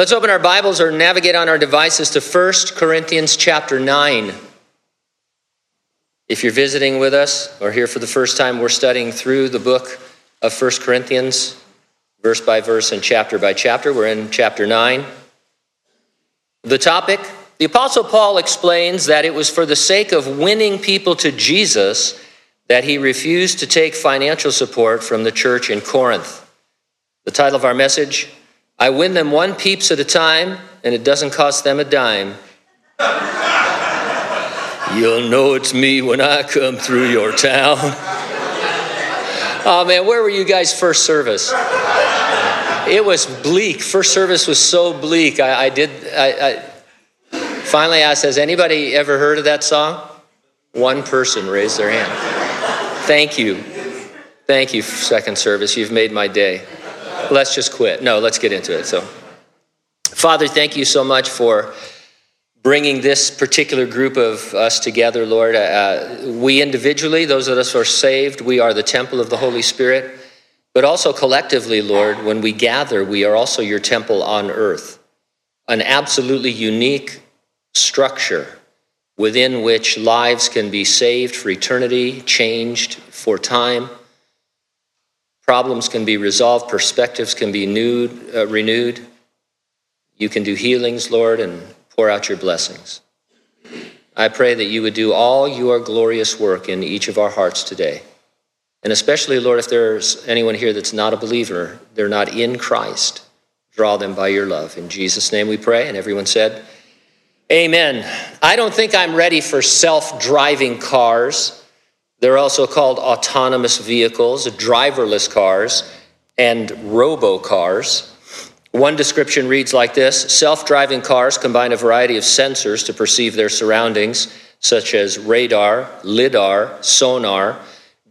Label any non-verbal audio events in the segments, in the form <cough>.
Let's open our Bibles or navigate on our devices to 1 Corinthians chapter 9. If you're visiting with us or here for the first time, we're studying through the book of 1 Corinthians, verse by verse and chapter by chapter. We're in chapter 9. The topic the Apostle Paul explains that it was for the sake of winning people to Jesus that he refused to take financial support from the church in Corinth. The title of our message I win them one peeps at a time, and it doesn't cost them a dime. You'll know it's me when I come through your town. Oh man, where were you guys first service? It was bleak. First service was so bleak. I, I did. I, I finally asked, "Has anybody ever heard of that song?" One person raised their hand. Thank you, thank you, second service. You've made my day. Let's just quit. No, let's get into it. So, Father, thank you so much for bringing this particular group of us together, Lord. Uh, we individually, those of us who are saved, we are the temple of the Holy Spirit. But also collectively, Lord, when we gather, we are also your temple on earth, an absolutely unique structure within which lives can be saved for eternity, changed for time. Problems can be resolved, perspectives can be renewed, uh, renewed. You can do healings, Lord, and pour out your blessings. I pray that you would do all your glorious work in each of our hearts today. And especially, Lord, if there's anyone here that's not a believer, they're not in Christ, draw them by your love. In Jesus' name we pray. And everyone said, Amen. I don't think I'm ready for self driving cars. They're also called autonomous vehicles, driverless cars, and robo cars. One description reads like this Self driving cars combine a variety of sensors to perceive their surroundings, such as radar, LIDAR, sonar,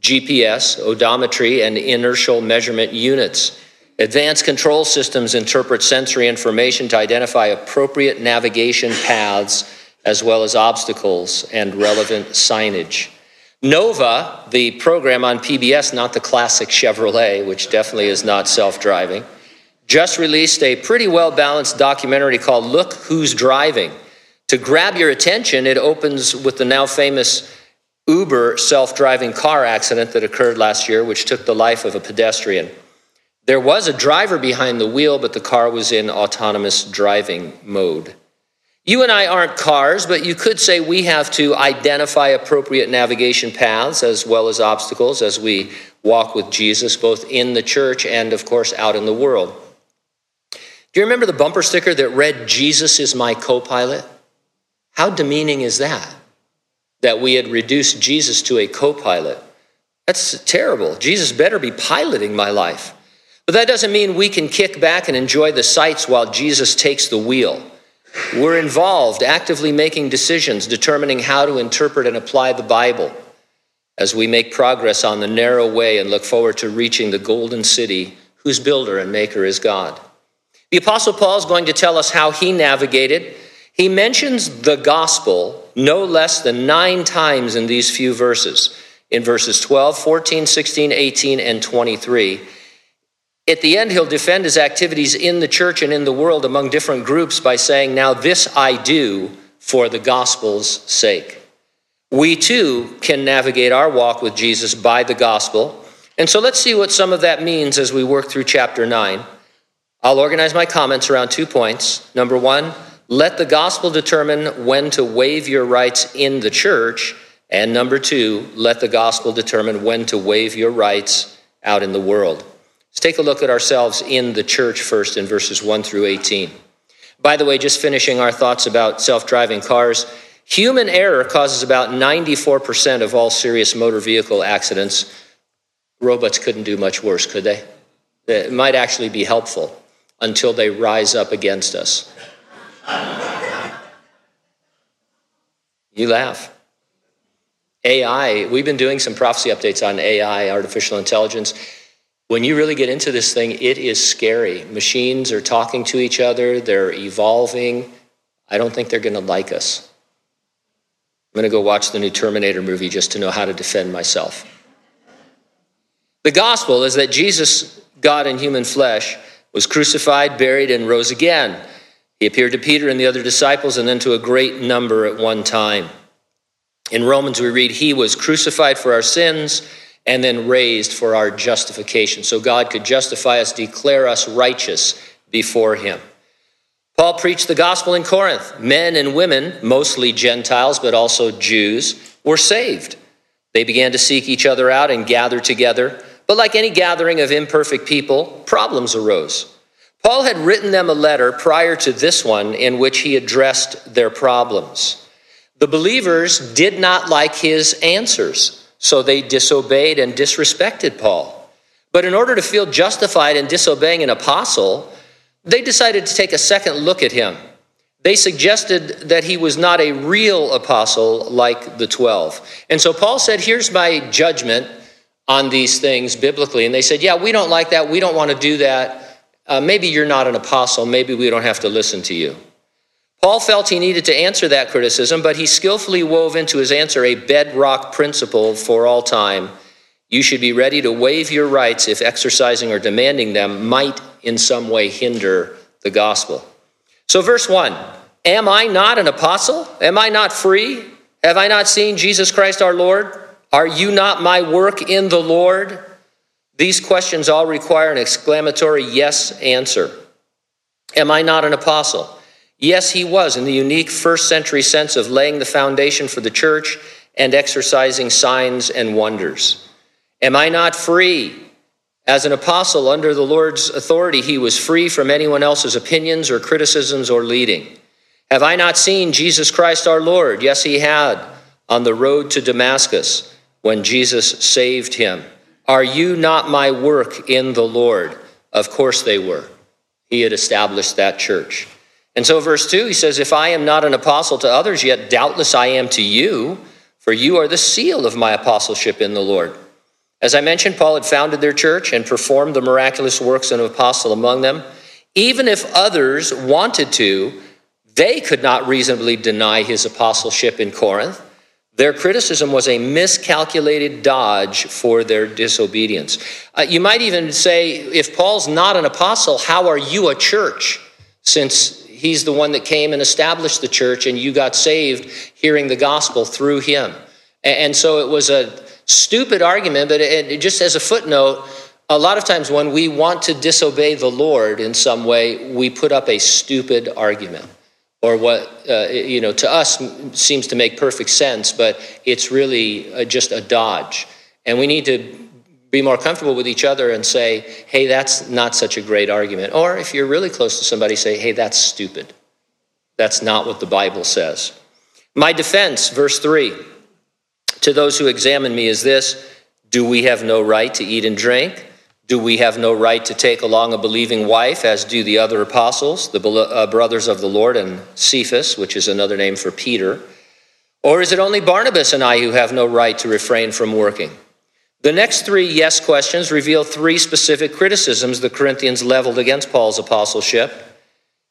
GPS, odometry, and inertial measurement units. Advanced control systems interpret sensory information to identify appropriate navigation paths as well as obstacles and relevant signage. Nova, the program on PBS, not the classic Chevrolet, which definitely is not self driving, just released a pretty well balanced documentary called Look Who's Driving. To grab your attention, it opens with the now famous Uber self driving car accident that occurred last year, which took the life of a pedestrian. There was a driver behind the wheel, but the car was in autonomous driving mode. You and I aren't cars, but you could say we have to identify appropriate navigation paths as well as obstacles as we walk with Jesus, both in the church and, of course, out in the world. Do you remember the bumper sticker that read, Jesus is my co pilot? How demeaning is that? that we had reduced Jesus to a co pilot. That's terrible. Jesus better be piloting my life. But that doesn't mean we can kick back and enjoy the sights while Jesus takes the wheel. We're involved, actively making decisions, determining how to interpret and apply the Bible as we make progress on the narrow way and look forward to reaching the golden city whose builder and maker is God. The Apostle Paul is going to tell us how he navigated. He mentions the gospel no less than nine times in these few verses in verses 12, 14, 16, 18, and 23. At the end, he'll defend his activities in the church and in the world among different groups by saying, Now this I do for the gospel's sake. We too can navigate our walk with Jesus by the gospel. And so let's see what some of that means as we work through chapter 9. I'll organize my comments around two points. Number one, let the gospel determine when to waive your rights in the church. And number two, let the gospel determine when to waive your rights out in the world. Let's take a look at ourselves in the church first in verses 1 through 18. By the way, just finishing our thoughts about self driving cars, human error causes about 94% of all serious motor vehicle accidents. Robots couldn't do much worse, could they? It might actually be helpful until they rise up against us. You laugh. AI, we've been doing some prophecy updates on AI, artificial intelligence. When you really get into this thing, it is scary. Machines are talking to each other, they're evolving. I don't think they're going to like us. I'm going to go watch the new Terminator movie just to know how to defend myself. The gospel is that Jesus, God in human flesh, was crucified, buried, and rose again. He appeared to Peter and the other disciples and then to a great number at one time. In Romans, we read, He was crucified for our sins and then raised for our justification. So God could justify us, declare us righteous before Him. Paul preached the gospel in Corinth. Men and women, mostly Gentiles, but also Jews, were saved. They began to seek each other out and gather together. But like any gathering of imperfect people, problems arose. Paul had written them a letter prior to this one in which he addressed their problems. The believers did not like his answers, so they disobeyed and disrespected Paul. But in order to feel justified in disobeying an apostle, they decided to take a second look at him. They suggested that he was not a real apostle like the 12. And so Paul said, Here's my judgment on these things biblically. And they said, Yeah, we don't like that. We don't want to do that. Uh, maybe you're not an apostle. Maybe we don't have to listen to you. Paul felt he needed to answer that criticism, but he skillfully wove into his answer a bedrock principle for all time. You should be ready to waive your rights if exercising or demanding them might in some way hinder the gospel. So, verse 1 Am I not an apostle? Am I not free? Have I not seen Jesus Christ our Lord? Are you not my work in the Lord? These questions all require an exclamatory yes answer. Am I not an apostle? Yes, he was in the unique first century sense of laying the foundation for the church and exercising signs and wonders. Am I not free? As an apostle under the Lord's authority, he was free from anyone else's opinions or criticisms or leading. Have I not seen Jesus Christ our Lord? Yes, he had on the road to Damascus when Jesus saved him. Are you not my work in the Lord? Of course they were. He had established that church. And so, verse 2, he says, If I am not an apostle to others, yet doubtless I am to you, for you are the seal of my apostleship in the Lord. As I mentioned, Paul had founded their church and performed the miraculous works of an apostle among them. Even if others wanted to, they could not reasonably deny his apostleship in Corinth. Their criticism was a miscalculated dodge for their disobedience. Uh, you might even say, if Paul's not an apostle, how are you a church? Since he's the one that came and established the church and you got saved hearing the gospel through him. And so it was a stupid argument, but it, just as a footnote, a lot of times when we want to disobey the Lord in some way, we put up a stupid argument or what uh, you know to us seems to make perfect sense but it's really uh, just a dodge and we need to be more comfortable with each other and say hey that's not such a great argument or if you're really close to somebody say hey that's stupid that's not what the bible says my defense verse 3 to those who examine me is this do we have no right to eat and drink do we have no right to take along a believing wife, as do the other apostles, the uh, brothers of the Lord, and Cephas, which is another name for Peter? Or is it only Barnabas and I who have no right to refrain from working? The next three yes questions reveal three specific criticisms the Corinthians leveled against Paul's apostleship.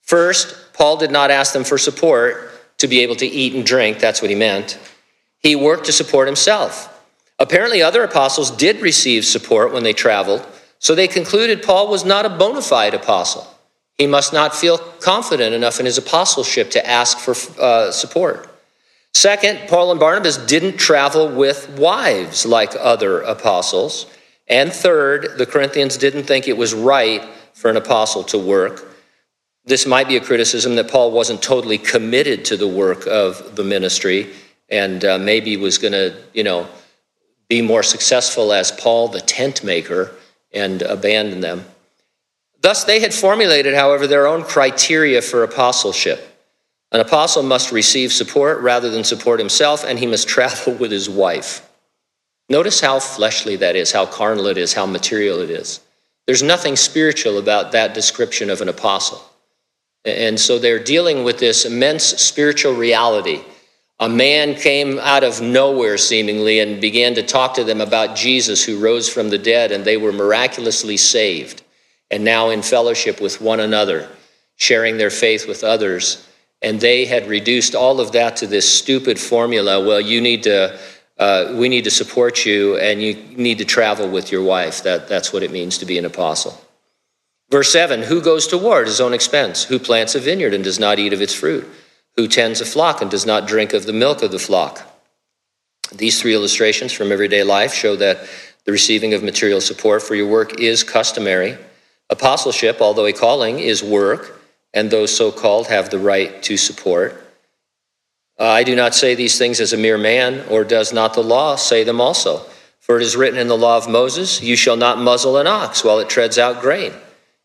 First, Paul did not ask them for support to be able to eat and drink. That's what he meant. He worked to support himself. Apparently, other apostles did receive support when they traveled. So they concluded Paul was not a bona fide apostle. He must not feel confident enough in his apostleship to ask for uh, support. Second, Paul and Barnabas didn't travel with wives like other apostles. And third, the Corinthians didn't think it was right for an apostle to work. This might be a criticism that Paul wasn't totally committed to the work of the ministry and uh, maybe was going to, you know, be more successful as Paul the tent maker and abandon them. Thus, they had formulated, however, their own criteria for apostleship. An apostle must receive support rather than support himself, and he must <laughs> travel with his wife. Notice how fleshly that is, how carnal it is, how material it is. There's nothing spiritual about that description of an apostle. And so they're dealing with this immense spiritual reality a man came out of nowhere seemingly and began to talk to them about Jesus who rose from the dead, and they were miraculously saved and now in fellowship with one another, sharing their faith with others. And they had reduced all of that to this stupid formula well, you need to. Uh, we need to support you, and you need to travel with your wife. That, that's what it means to be an apostle. Verse 7 Who goes to war at his own expense? Who plants a vineyard and does not eat of its fruit? Who tends a flock and does not drink of the milk of the flock? These three illustrations from everyday life show that the receiving of material support for your work is customary. Apostleship, although a calling, is work, and those so called have the right to support. Uh, I do not say these things as a mere man, or does not the law say them also? For it is written in the law of Moses, You shall not muzzle an ox while it treads out grain.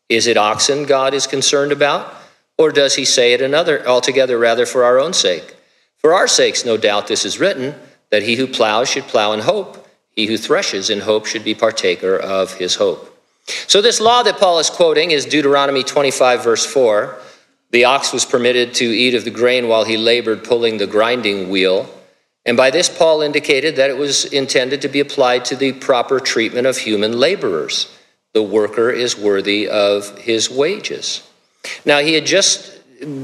Is it oxen God is concerned about? Or does he say it another altogether rather for our own sake? For our sakes, no doubt this is written, that he who plows should plow in hope. He who threshes in hope should be partaker of his hope. So, this law that Paul is quoting is Deuteronomy 25, verse 4. The ox was permitted to eat of the grain while he labored pulling the grinding wheel. And by this, Paul indicated that it was intended to be applied to the proper treatment of human laborers. The worker is worthy of his wages. Now, he had just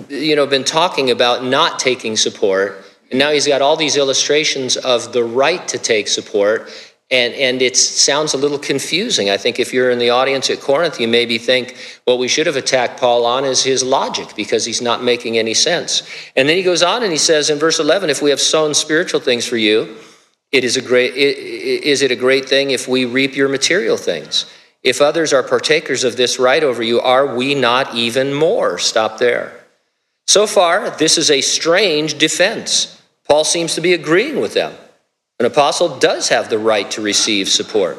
you know, been talking about not taking support, and now he's got all these illustrations of the right to take support. And, and it sounds a little confusing. I think if you're in the audience at Corinth, you maybe think what we should have attacked Paul on is his logic because he's not making any sense. And then he goes on and he says in verse 11, if we have sown spiritual things for you, it is, a great, is it a great thing if we reap your material things? If others are partakers of this right over you, are we not even more? Stop there. So far, this is a strange defense. Paul seems to be agreeing with them. An apostle does have the right to receive support.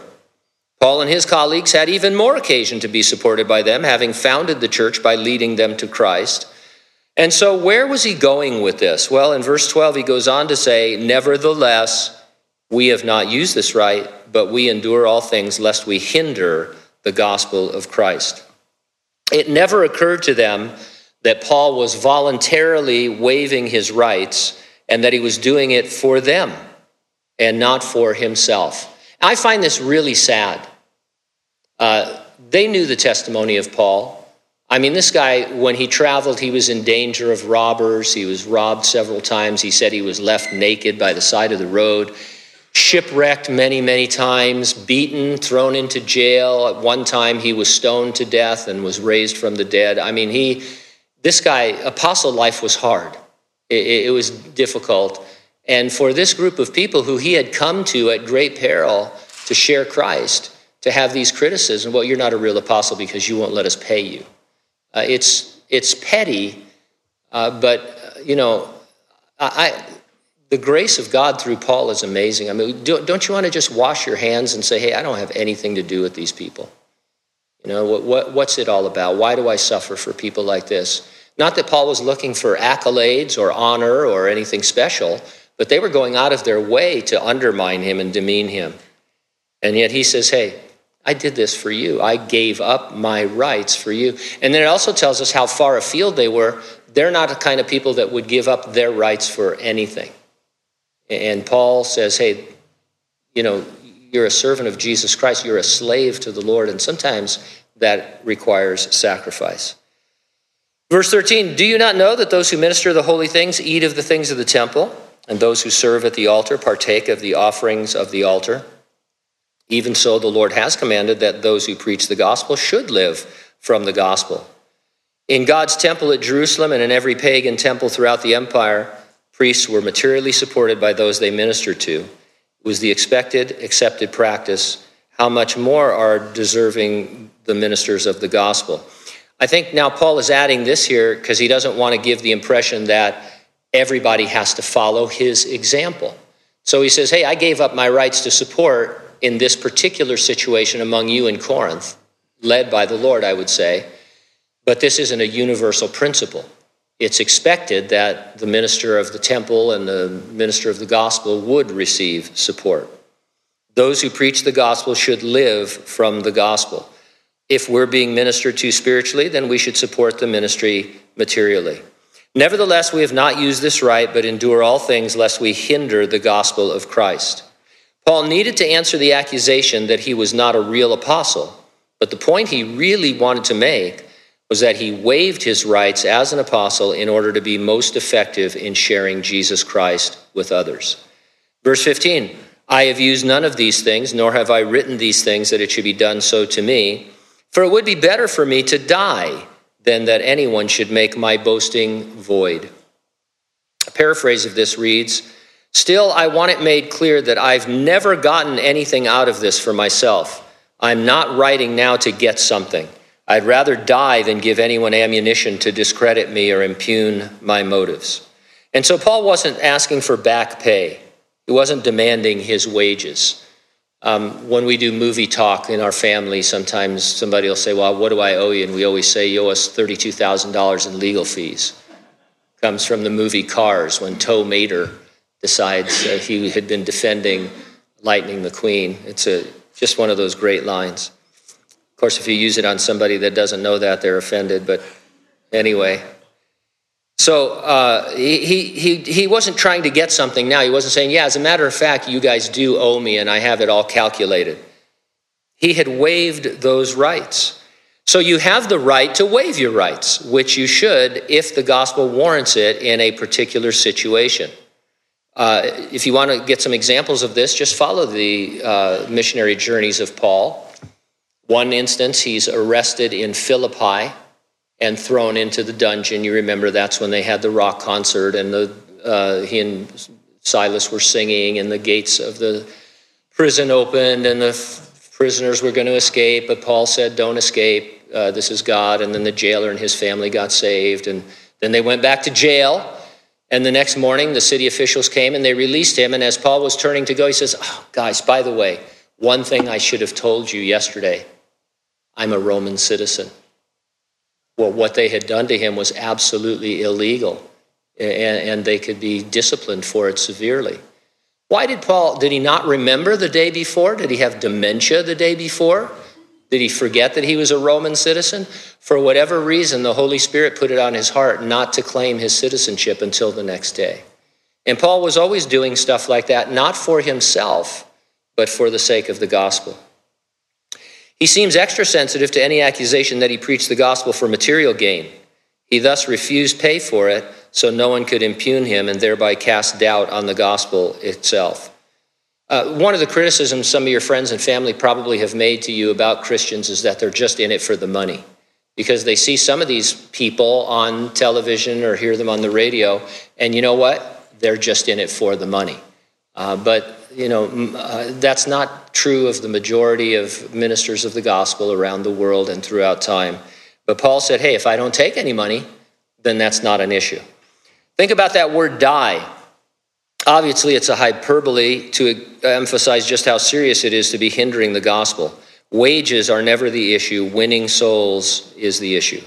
Paul and his colleagues had even more occasion to be supported by them, having founded the church by leading them to Christ. And so, where was he going with this? Well, in verse 12, he goes on to say, Nevertheless, we have not used this right, but we endure all things lest we hinder the gospel of Christ. It never occurred to them that Paul was voluntarily waiving his rights and that he was doing it for them and not for himself. I find this really sad. Uh, they knew the testimony of Paul. I mean, this guy, when he traveled, he was in danger of robbers. He was robbed several times. He said he was left naked by the side of the road, shipwrecked many, many times, beaten, thrown into jail. At one time, he was stoned to death and was raised from the dead. I mean, he, this guy, apostle life was hard, it, it was difficult. And for this group of people who he had come to at great peril to share Christ, to have these criticisms, well, you're not a real apostle because you won't let us pay you. Uh, it's, it's petty, uh, but, uh, you know, I, I, the grace of God through Paul is amazing. I mean, do, don't you want to just wash your hands and say, hey, I don't have anything to do with these people? You know, what, what, what's it all about? Why do I suffer for people like this? Not that Paul was looking for accolades or honor or anything special, but they were going out of their way to undermine him and demean him. And yet he says, Hey, I did this for you. I gave up my rights for you. And then it also tells us how far afield they were. They're not the kind of people that would give up their rights for anything. And Paul says, Hey, you know, you're a servant of Jesus Christ, you're a slave to the Lord, and sometimes that requires sacrifice. Verse 13 Do you not know that those who minister the holy things eat of the things of the temple? And those who serve at the altar partake of the offerings of the altar. Even so, the Lord has commanded that those who preach the gospel should live from the gospel. In God's temple at Jerusalem and in every pagan temple throughout the empire, priests were materially supported by those they ministered to. It was the expected, accepted practice. How much more are deserving the ministers of the gospel? I think now Paul is adding this here because he doesn't want to give the impression that everybody has to follow his example. So he says, Hey, I gave up my rights to support in this particular situation among you in Corinth, led by the Lord, I would say. But this isn't a universal principle. It's expected that the minister of the temple and the minister of the gospel would receive support. Those who preach the gospel should live from the gospel. If we're being ministered to spiritually, then we should support the ministry materially. Nevertheless, we have not used this right, but endure all things lest we hinder the gospel of Christ. Paul needed to answer the accusation that he was not a real apostle, but the point he really wanted to make was that he waived his rights as an apostle in order to be most effective in sharing Jesus Christ with others. Verse 15 I have used none of these things, nor have I written these things that it should be done so to me. For it would be better for me to die than that anyone should make my boasting void. A paraphrase of this reads Still, I want it made clear that I've never gotten anything out of this for myself. I'm not writing now to get something. I'd rather die than give anyone ammunition to discredit me or impugn my motives. And so Paul wasn't asking for back pay, he wasn't demanding his wages. Um, when we do movie talk in our family, sometimes somebody will say, Well, what do I owe you? And we always say, You owe us $32,000 in legal fees. Comes from the movie Cars when Tow Mater decides he had been defending Lightning McQueen. It's a, just one of those great lines. Of course, if you use it on somebody that doesn't know that, they're offended. But anyway, so uh, he, he, he wasn't trying to get something now. He wasn't saying, yeah, as a matter of fact, you guys do owe me and I have it all calculated. He had waived those rights. So you have the right to waive your rights, which you should if the gospel warrants it in a particular situation. Uh, if you want to get some examples of this, just follow the uh, missionary journeys of Paul. One instance, he's arrested in Philippi and thrown into the dungeon. You remember that's when they had the rock concert and the, uh, he and Silas were singing, and the gates of the prison opened, and the f- prisoners were going to escape. But Paul said, Don't escape. Uh, this is God. And then the jailer and his family got saved. And then they went back to jail. And the next morning, the city officials came and they released him. And as Paul was turning to go, he says, oh, Guys, by the way, one thing I should have told you yesterday I'm a Roman citizen well, what they had done to him was absolutely illegal, and, and they could be disciplined for it severely. Why did Paul, did he not remember the day before? Did he have dementia the day before? Did he forget that he was a Roman citizen? For whatever reason, the Holy Spirit put it on his heart not to claim his citizenship until the next day. And Paul was always doing stuff like that, not for himself, but for the sake of the gospel. He seems extra sensitive to any accusation that he preached the gospel for material gain. He thus refused pay for it so no one could impugn him and thereby cast doubt on the gospel itself. Uh, one of the criticisms some of your friends and family probably have made to you about Christians is that they're just in it for the money because they see some of these people on television or hear them on the radio, and you know what? They're just in it for the money. Uh, but you know, uh, that's not true of the majority of ministers of the gospel around the world and throughout time. But Paul said, hey, if I don't take any money, then that's not an issue. Think about that word die. Obviously, it's a hyperbole to emphasize just how serious it is to be hindering the gospel. Wages are never the issue, winning souls is the issue.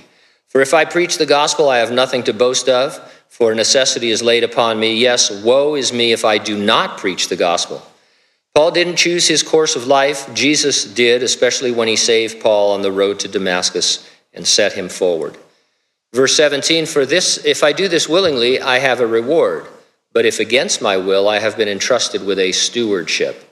For if I preach the gospel, I have nothing to boast of for necessity is laid upon me. Yes, woe is me if I do not preach the gospel. Paul didn't choose his course of life. Jesus did, especially when he saved Paul on the road to Damascus and set him forward. Verse 17 For this, if I do this willingly, I have a reward. But if against my will, I have been entrusted with a stewardship.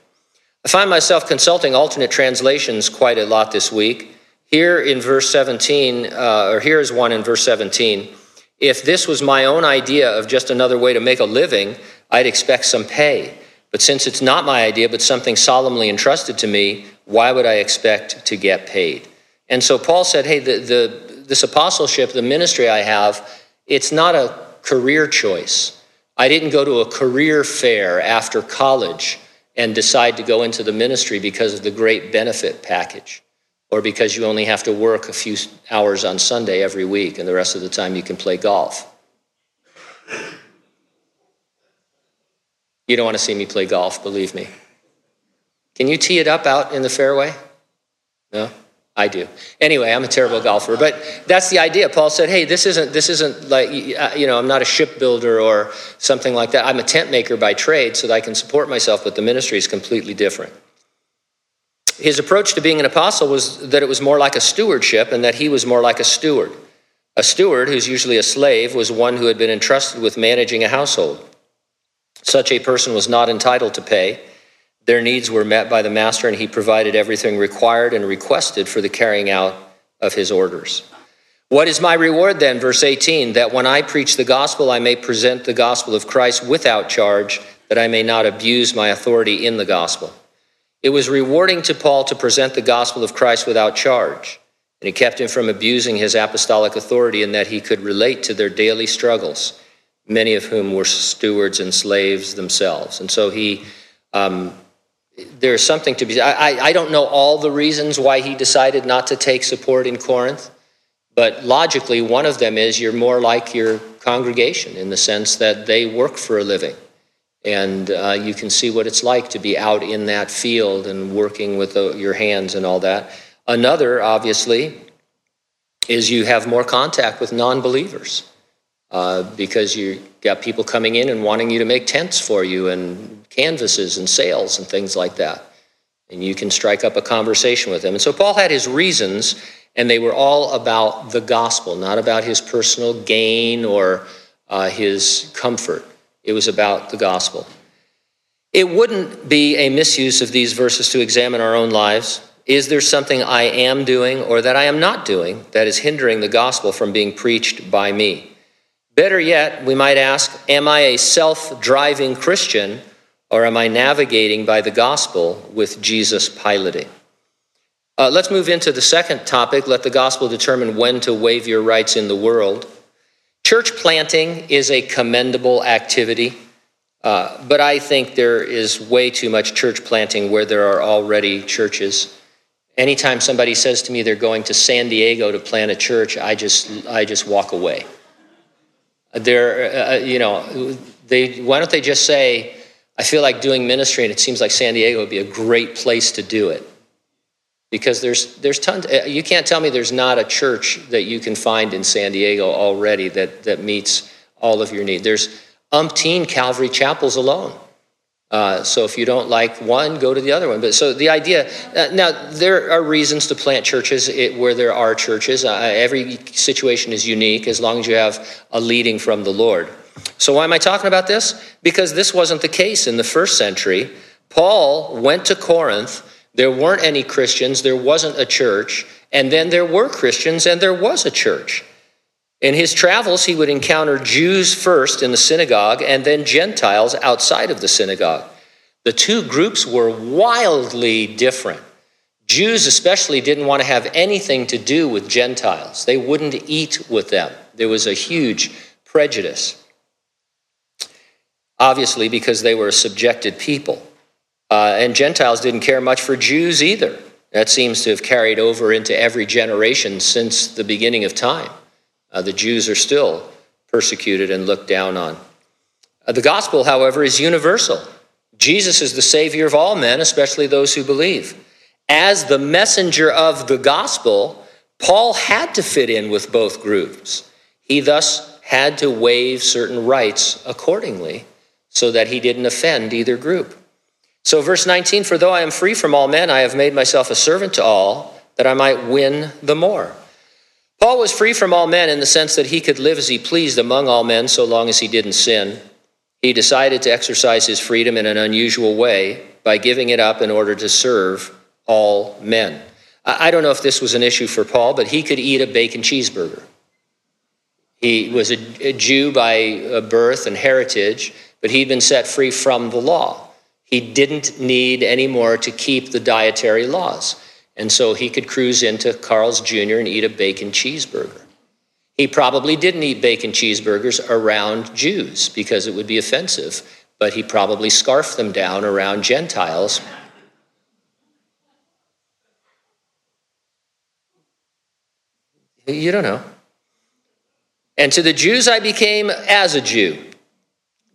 I find myself consulting alternate translations quite a lot this week. Here in verse 17, uh, or here is one in verse 17. If this was my own idea of just another way to make a living, I'd expect some pay. But since it's not my idea, but something solemnly entrusted to me, why would I expect to get paid? And so Paul said, hey, the, the, this apostleship, the ministry I have, it's not a career choice. I didn't go to a career fair after college and decide to go into the ministry because of the great benefit package or because you only have to work a few hours on Sunday every week and the rest of the time you can play golf. You don't want to see me play golf, believe me. Can you tee it up out in the fairway? No? I do. Anyway, I'm a terrible golfer, but that's the idea. Paul said, "Hey, this isn't this isn't like uh, you know, I'm not a shipbuilder or something like that. I'm a tent maker by trade so that I can support myself, but the ministry is completely different." His approach to being an apostle was that it was more like a stewardship and that he was more like a steward. A steward, who's usually a slave, was one who had been entrusted with managing a household. Such a person was not entitled to pay. Their needs were met by the master, and he provided everything required and requested for the carrying out of his orders. What is my reward then? Verse 18 that when I preach the gospel, I may present the gospel of Christ without charge, that I may not abuse my authority in the gospel. It was rewarding to Paul to present the gospel of Christ without charge. And it kept him from abusing his apostolic authority in that he could relate to their daily struggles, many of whom were stewards and slaves themselves. And so he, um, there's something to be, I, I don't know all the reasons why he decided not to take support in Corinth, but logically, one of them is you're more like your congregation in the sense that they work for a living. And uh, you can see what it's like to be out in that field and working with the, your hands and all that. Another, obviously, is you have more contact with non believers uh, because you got people coming in and wanting you to make tents for you and canvases and sails and things like that. And you can strike up a conversation with them. And so Paul had his reasons, and they were all about the gospel, not about his personal gain or uh, his comfort. It was about the gospel. It wouldn't be a misuse of these verses to examine our own lives. Is there something I am doing or that I am not doing that is hindering the gospel from being preached by me? Better yet, we might ask Am I a self driving Christian or am I navigating by the gospel with Jesus piloting? Uh, let's move into the second topic let the gospel determine when to waive your rights in the world. Church planting is a commendable activity, uh, but I think there is way too much church planting where there are already churches. Anytime somebody says to me they're going to San Diego to plant a church, I just, I just walk away. They're, uh, uh, you know, they, why don't they just say, I feel like doing ministry and it seems like San Diego would be a great place to do it. Because there's, there's tons, uh, you can't tell me there's not a church that you can find in San Diego already that, that meets all of your needs. There's umpteen Calvary chapels alone. Uh, so if you don't like one, go to the other one. But so the idea uh, now there are reasons to plant churches where there are churches. Uh, every situation is unique as long as you have a leading from the Lord. So why am I talking about this? Because this wasn't the case in the first century. Paul went to Corinth. There weren't any Christians. There wasn't a church. And then there were Christians and there was a church. In his travels, he would encounter Jews first in the synagogue and then Gentiles outside of the synagogue. The two groups were wildly different. Jews, especially, didn't want to have anything to do with Gentiles, they wouldn't eat with them. There was a huge prejudice. Obviously, because they were a subjected people. Uh, and Gentiles didn't care much for Jews either. That seems to have carried over into every generation since the beginning of time. Uh, the Jews are still persecuted and looked down on. Uh, the gospel, however, is universal. Jesus is the Savior of all men, especially those who believe. As the messenger of the gospel, Paul had to fit in with both groups. He thus had to waive certain rights accordingly so that he didn't offend either group. So, verse 19 For though I am free from all men, I have made myself a servant to all, that I might win the more. Paul was free from all men in the sense that he could live as he pleased among all men so long as he didn't sin. He decided to exercise his freedom in an unusual way by giving it up in order to serve all men. I don't know if this was an issue for Paul, but he could eat a bacon cheeseburger. He was a, Jew by uh, birth and heritage, but he'd been set free from the law. He didn't need anymore to keep the dietary laws. And so he could cruise into Carl's Jr. and eat a bacon cheeseburger. He probably didn't eat bacon cheeseburgers around Jews because it would be offensive, but he probably scarfed them down around Gentiles. You don't know. And to the Jews I became as a Jew,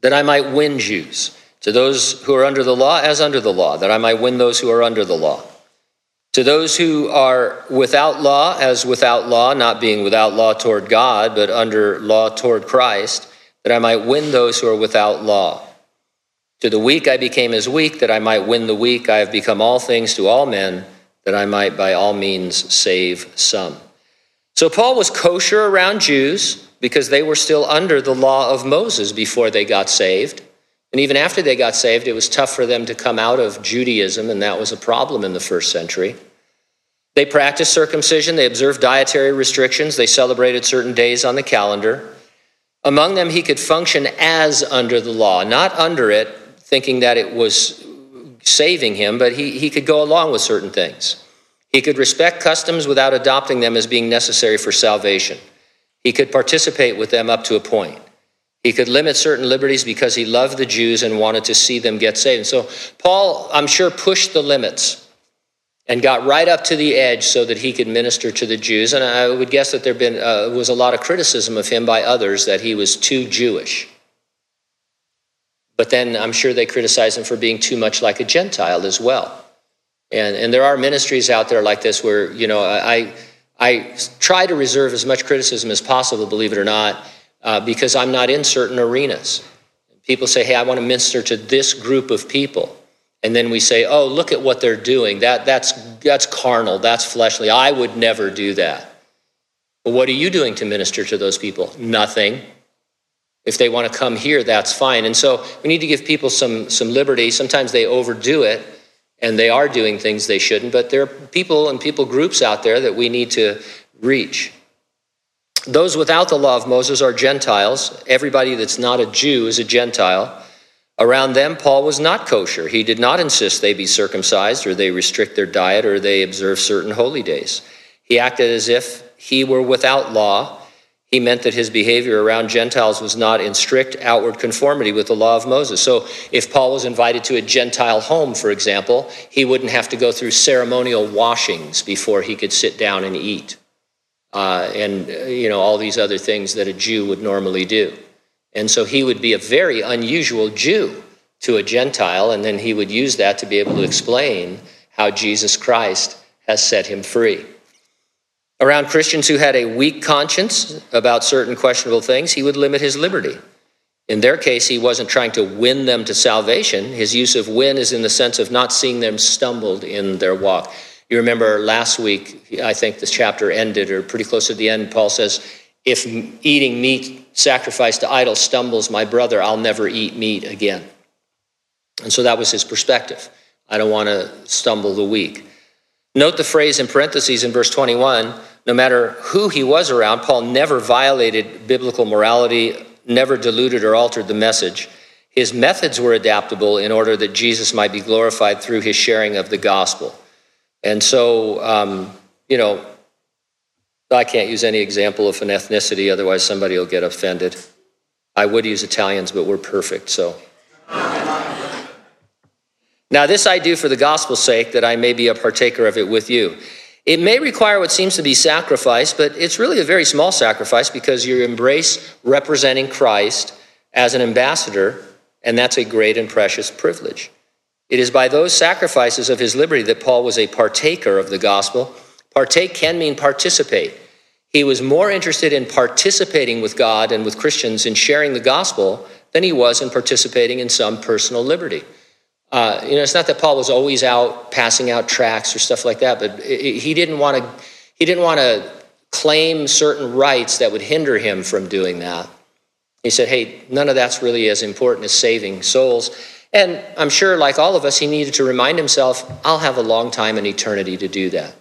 that I might win Jews. To those who are under the law, as under the law, that I might win those who are under the law. To those who are without law, as without law, not being without law toward God, but under law toward Christ, that I might win those who are without law. To the weak I became as weak, that I might win the weak. I have become all things to all men, that I might by all means save some. So Paul was kosher around Jews because they were still under the law of Moses before they got saved. And even after they got saved, it was tough for them to come out of Judaism, and that was a problem in the first century. They practiced circumcision, they observed dietary restrictions, they celebrated certain days on the calendar. Among them, he could function as under the law, not under it, thinking that it was saving him, but he, he could go along with certain things. He could respect customs without adopting them as being necessary for salvation. He could participate with them up to a point. He could limit certain liberties because he loved the Jews and wanted to see them get saved. And so Paul, I'm sure, pushed the limits and got right up to the edge so that he could minister to the Jews. And I would guess that there been, uh, was a lot of criticism of him by others that he was too Jewish. But then I'm sure they criticized him for being too much like a Gentile as well. And, and there are ministries out there like this where, you know, I, I try to reserve as much criticism as possible, believe it or not, uh, because I'm not in certain arenas. People say, hey, I want to minister to this group of people. And then we say, oh, look at what they're doing. That, that's, that's carnal, that's fleshly. I would never do that. But what are you doing to minister to those people? Nothing. If they want to come here, that's fine. And so we need to give people some, some liberty. Sometimes they overdo it and they are doing things they shouldn't, but there are people and people groups out there that we need to reach. Those without the law of Moses are Gentiles. Everybody that's not a Jew is a Gentile. Around them, Paul was not kosher. He did not insist they be circumcised or they restrict their diet or they observe certain holy days. He acted as if he were without law. He meant that his behavior around Gentiles was not in strict outward conformity with the law of Moses. So, if Paul was invited to a Gentile home, for example, he wouldn't have to go through ceremonial washings before he could sit down and eat uh, and uh, you know all these other things that a Jew would normally do. And so he would be a very unusual Jew to a Gentile, and then he would use that to be able to explain how Jesus Christ has set him free. Around Christians who had a weak conscience about certain questionable things, he would limit his liberty. In their case, he wasn't trying to win them to salvation. His use of win is in the sense of not seeing them stumbled in their walk. You remember last week, I think this chapter ended, or pretty close to the end, Paul says, If eating meat sacrificed to idols stumbles my brother, I'll never eat meat again. And so that was his perspective. I don't want to stumble the weak. Note the phrase in parentheses in verse 21 no matter who he was around, Paul never violated biblical morality, never diluted or altered the message. His methods were adaptable in order that Jesus might be glorified through his sharing of the gospel. And so, um, you know, I can't use any example of an ethnicity, otherwise, somebody will get offended. I would use Italians, but we're perfect, so. now, this I do for the gospel's sake, that I may be a partaker of it with you. It may require what seems to be sacrifice, but it's really a very small sacrifice because you embrace representing Christ as an ambassador, and that's a great and precious privilege. It is by those sacrifices of his liberty that Paul was a partaker of the gospel. Partake can mean participate. He was more interested in participating with God and with Christians in sharing the gospel than he was in participating in some personal liberty. Uh, you know, it's not that Paul was always out passing out tracts or stuff like that, but he didn't want to. He didn't want to claim certain rights that would hinder him from doing that. He said, "Hey, none of that's really as important as saving souls." And I'm sure, like all of us, he needed to remind himself, I'll have a long time in eternity to do that.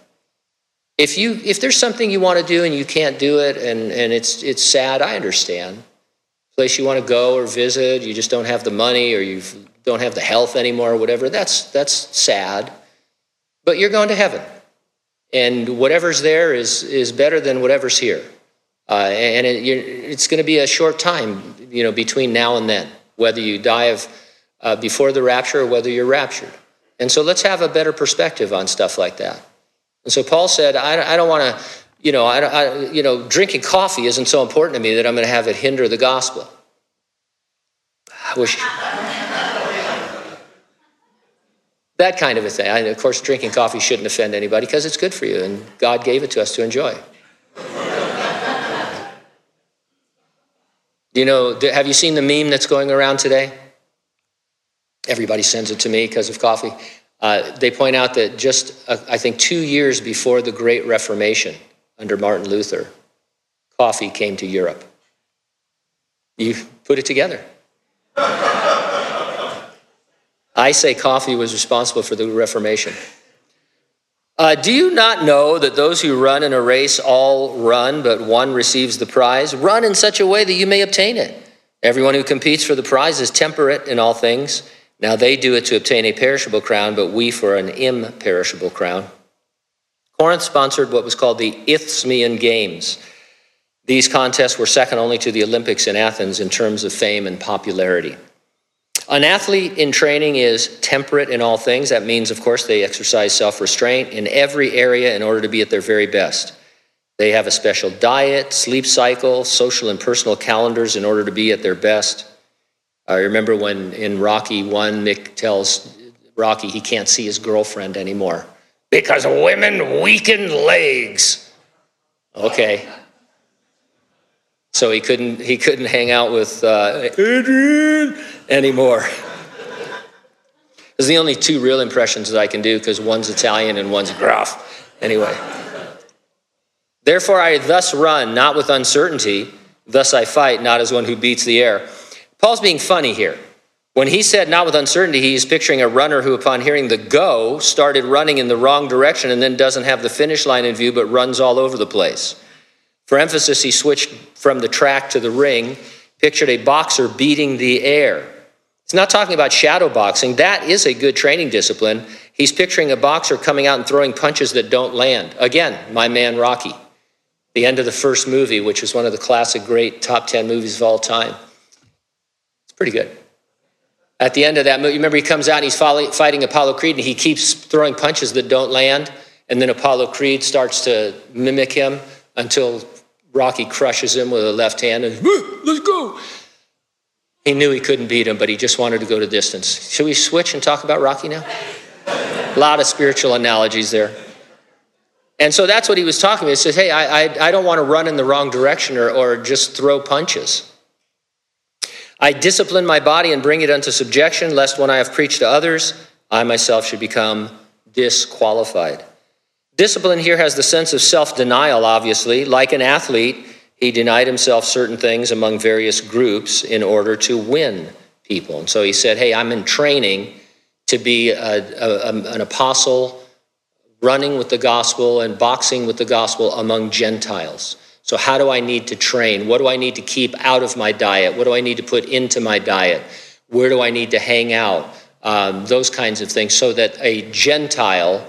If, you, if there's something you want to do and you can't do it and, and it's, it's sad, I understand. Place you want to go or visit, you just don't have the money or you don't have the health anymore or whatever, that's, that's sad. But you're going to heaven. And whatever's there is, is better than whatever's here. Uh, and it, it's going to be a short time, you know, between now and then, whether you die of uh, before the rapture or whether you're raptured. And so let's have a better perspective on stuff like that. And so Paul said, I, I don't want to, you know, I, I, you know, drinking coffee isn't so important to me that I'm going to have it hinder the gospel. I wish. <laughs> that kind of a thing. I, of course, drinking coffee shouldn't offend anybody because it's good for you, and God gave it to us to enjoy. <laughs> You know, have you seen the meme that's going around today? Everybody sends it to me because of coffee. Uh, they point out that just, uh, I think, two years before the Great Reformation under Martin Luther, coffee came to Europe. You put it together. <laughs> I say coffee was responsible for the Reformation. Uh, do you not know that those who run in a race all run, but one receives the prize? Run in such a way that you may obtain it. Everyone who competes for the prize is temperate in all things. Now they do it to obtain a perishable crown, but we for an imperishable crown. Corinth sponsored what was called the Isthmian Games. These contests were second only to the Olympics in Athens in terms of fame and popularity. An athlete in training is temperate in all things. That means, of course, they exercise self restraint in every area in order to be at their very best. They have a special diet, sleep cycle, social and personal calendars in order to be at their best. I remember when in Rocky 1, Mick tells Rocky he can't see his girlfriend anymore because women weaken legs. Okay. So he couldn't, he couldn't hang out with uh, Adrian anymore. Are the only two real impressions that I can do because one's Italian and one's gruff. Anyway. Therefore, I thus run, not with uncertainty. Thus I fight, not as one who beats the air. Paul's being funny here. When he said not with uncertainty, he's picturing a runner who, upon hearing the go, started running in the wrong direction and then doesn't have the finish line in view, but runs all over the place. For emphasis, he switched from the track to the ring, pictured a boxer beating the air. He's not talking about shadow boxing. That is a good training discipline. He's picturing a boxer coming out and throwing punches that don't land. Again, my man Rocky. The end of the first movie, which is one of the classic great top 10 movies of all time. Pretty good. At the end of that movie, remember he comes out and he's fighting Apollo Creed and he keeps throwing punches that don't land. And then Apollo Creed starts to mimic him until Rocky crushes him with a left hand and, let's go. He knew he couldn't beat him, but he just wanted to go to distance. Should we switch and talk about Rocky now? A <laughs> lot of spiritual analogies there. And so that's what he was talking about. He says, Hey, I, I, I don't want to run in the wrong direction or, or just throw punches. I discipline my body and bring it unto subjection, lest when I have preached to others, I myself should become disqualified. Discipline here has the sense of self denial, obviously. Like an athlete, he denied himself certain things among various groups in order to win people. And so he said, Hey, I'm in training to be a, a, an apostle, running with the gospel and boxing with the gospel among Gentiles. So, how do I need to train? What do I need to keep out of my diet? What do I need to put into my diet? Where do I need to hang out? Um, those kinds of things, so that a Gentile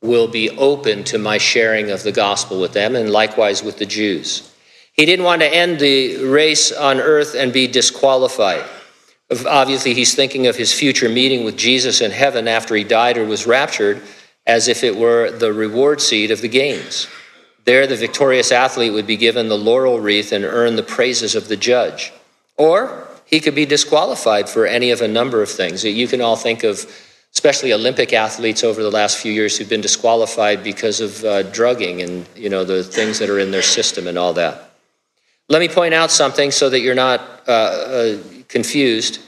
will be open to my sharing of the gospel with them, and likewise with the Jews. He didn't want to end the race on earth and be disqualified. Obviously, he's thinking of his future meeting with Jesus in heaven after he died or was raptured as if it were the reward seat of the games. There, the victorious athlete would be given the laurel wreath and earn the praises of the judge. Or he could be disqualified for any of a number of things. That you can all think of especially Olympic athletes over the last few years who've been disqualified because of uh, drugging and you know the things that are in their system and all that. Let me point out something so that you're not uh, uh, confused.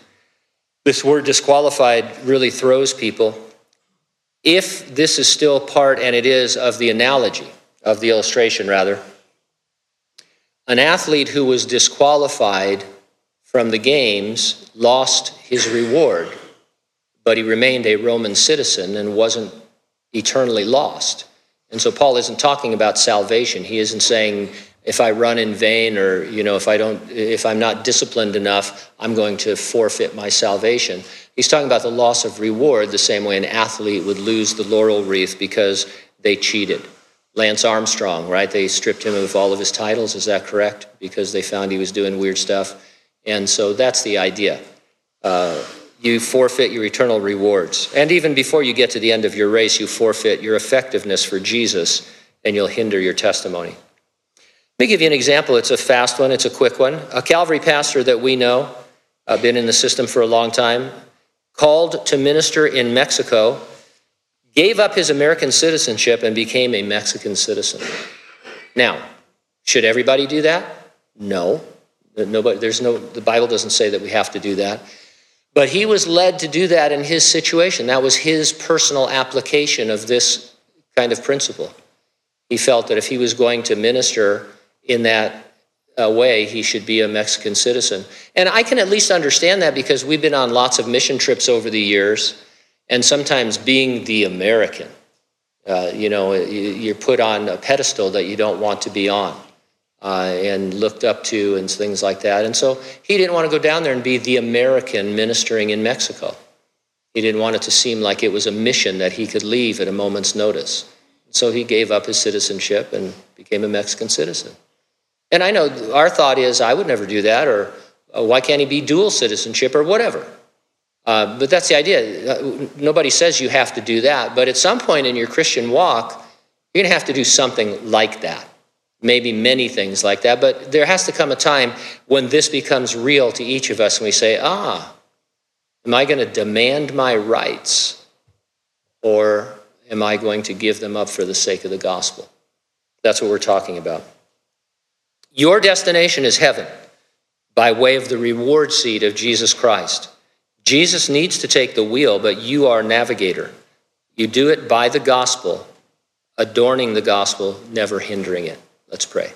This word disqualified really throws people. If this is still part, and it is, of the analogy, of the illustration rather, an athlete who was disqualified from the games lost his reward but he remained a Roman citizen and wasn't eternally lost. And so Paul isn't talking about salvation. He isn't saying if I run in vain or you know if I don't if I'm not disciplined enough, I'm going to forfeit my salvation. He's talking about the loss of reward the same way an athlete would lose the laurel wreath because they cheated. Lance Armstrong, right? They stripped him of all of his titles, is that correct? Because they found he was doing weird stuff. And so that's the idea. Uh, you forfeit your eternal rewards. And even before you get to the end of your race, you forfeit your effectiveness for Jesus and you'll hinder your testimony. Let me give you an example. It's a fast one, it's a quick one. A Calvary pastor that we know, uh, been in the system for a long time, called to minister in Mexico, gave up his American citizenship and became a Mexican citizen. Now, should everybody do that? No. Nobody, there's no, the Bible doesn't say that we have to do that. But he was led to do that in his situation. That was his personal application of this kind of principle. He felt that if he was going to minister in that uh, way, he should be a Mexican citizen. And I can at least understand that because we've been on lots of mission trips over the years, and sometimes being the American, uh, you know, you're put on a pedestal that you don't want to be on uh, and looked up to and things like that. And so he didn't want to go down there and be the American ministering in Mexico. He didn't want it to seem like it was a mission that he could leave at a moment's notice. So he gave up his citizenship and became a Mexican citizen. And I know our thought is, I would never do that, or why can't he be dual citizenship, or whatever. Uh, but that's the idea. Uh, nobody says you have to do that. But at some point in your Christian walk, you're going to have to do something like that. Maybe many things like that. But there has to come a time when this becomes real to each of us and we say, ah, am I going to demand my rights? Or am I going to give them up for the sake of the gospel? That's what we're talking about. Your destination is heaven by way of the reward seat of Jesus Christ. Jesus needs to take the wheel, but you are navigator. You do it by the gospel, adorning the gospel, never hindering it. Let's pray.